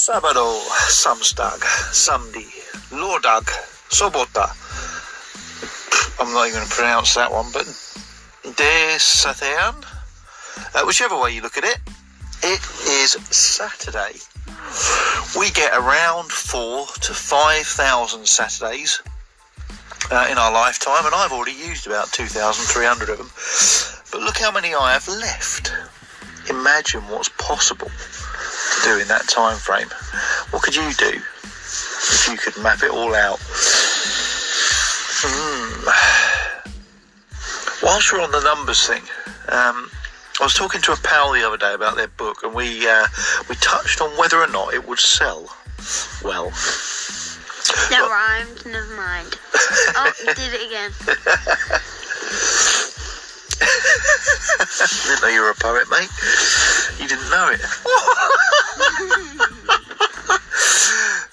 Sabado, samstag, samedi, lördag, sobota. I'm not even going to pronounce that one, but Desathan. Uh, whichever way you look at it, it is Saturday. We get around four to five thousand Saturdays uh, in our lifetime, and I've already used about 2,300 of them. But look how many I have left. Imagine what's possible do in that time frame. What could you do if you could map it all out? Hmm. Whilst we're on the numbers thing, um, I was talking to a pal the other day about their book, and we uh, we touched on whether or not it would sell well. That rhymed. Never mind. Oh, you did it again. didn't know you were a poet, mate. You didn't know it.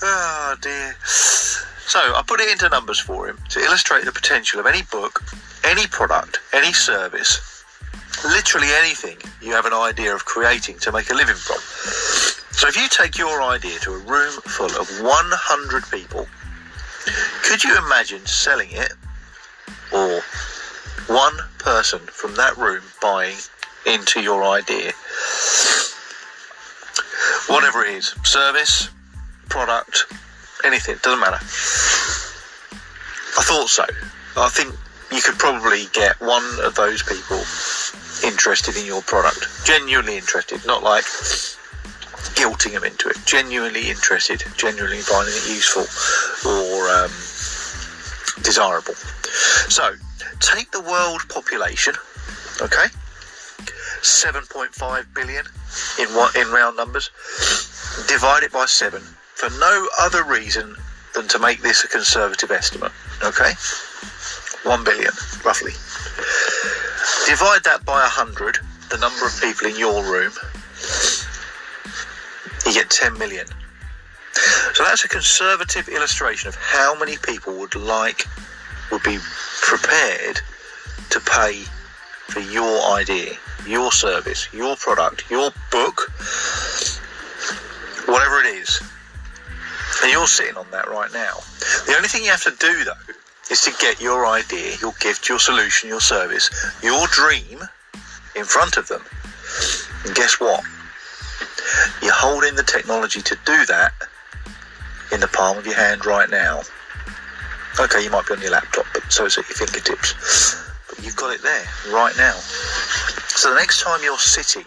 oh dear. So I put it into numbers for him to illustrate the potential of any book, any product, any service, literally anything you have an idea of creating to make a living from. So if you take your idea to a room full of 100 people, could you imagine selling it or one person from that room buying into your idea? Whatever it is, service, product, anything, doesn't matter. I thought so. I think you could probably get one of those people interested in your product, genuinely interested, not like guilting them into it, genuinely interested, genuinely finding it useful or um, desirable. So, take the world population, okay, 7.5 billion in what in round numbers, divide it by seven for no other reason than to make this a conservative estimate, okay, one billion roughly. Divide that by 100, the number of people in your room, you get 10 million. So that's a conservative illustration of how many people would like, would be prepared to pay for your idea, your service, your product, your book, whatever it is. And you're sitting on that right now. The only thing you have to do, though, is to get your idea, your gift, your solution, your service, your dream in front of them. And guess what? You're holding the technology to do that in the palm of your hand right now. Okay, you might be on your laptop, but so is at your fingertips. You've got it there right now. So the next time you're sitting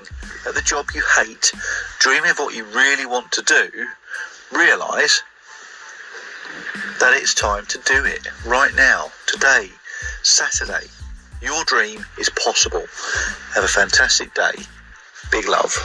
at the job you hate, dreaming of what you really want to do, realise that it's time to do it right now, today, Saturday. Your dream is possible. Have a fantastic day. Big love.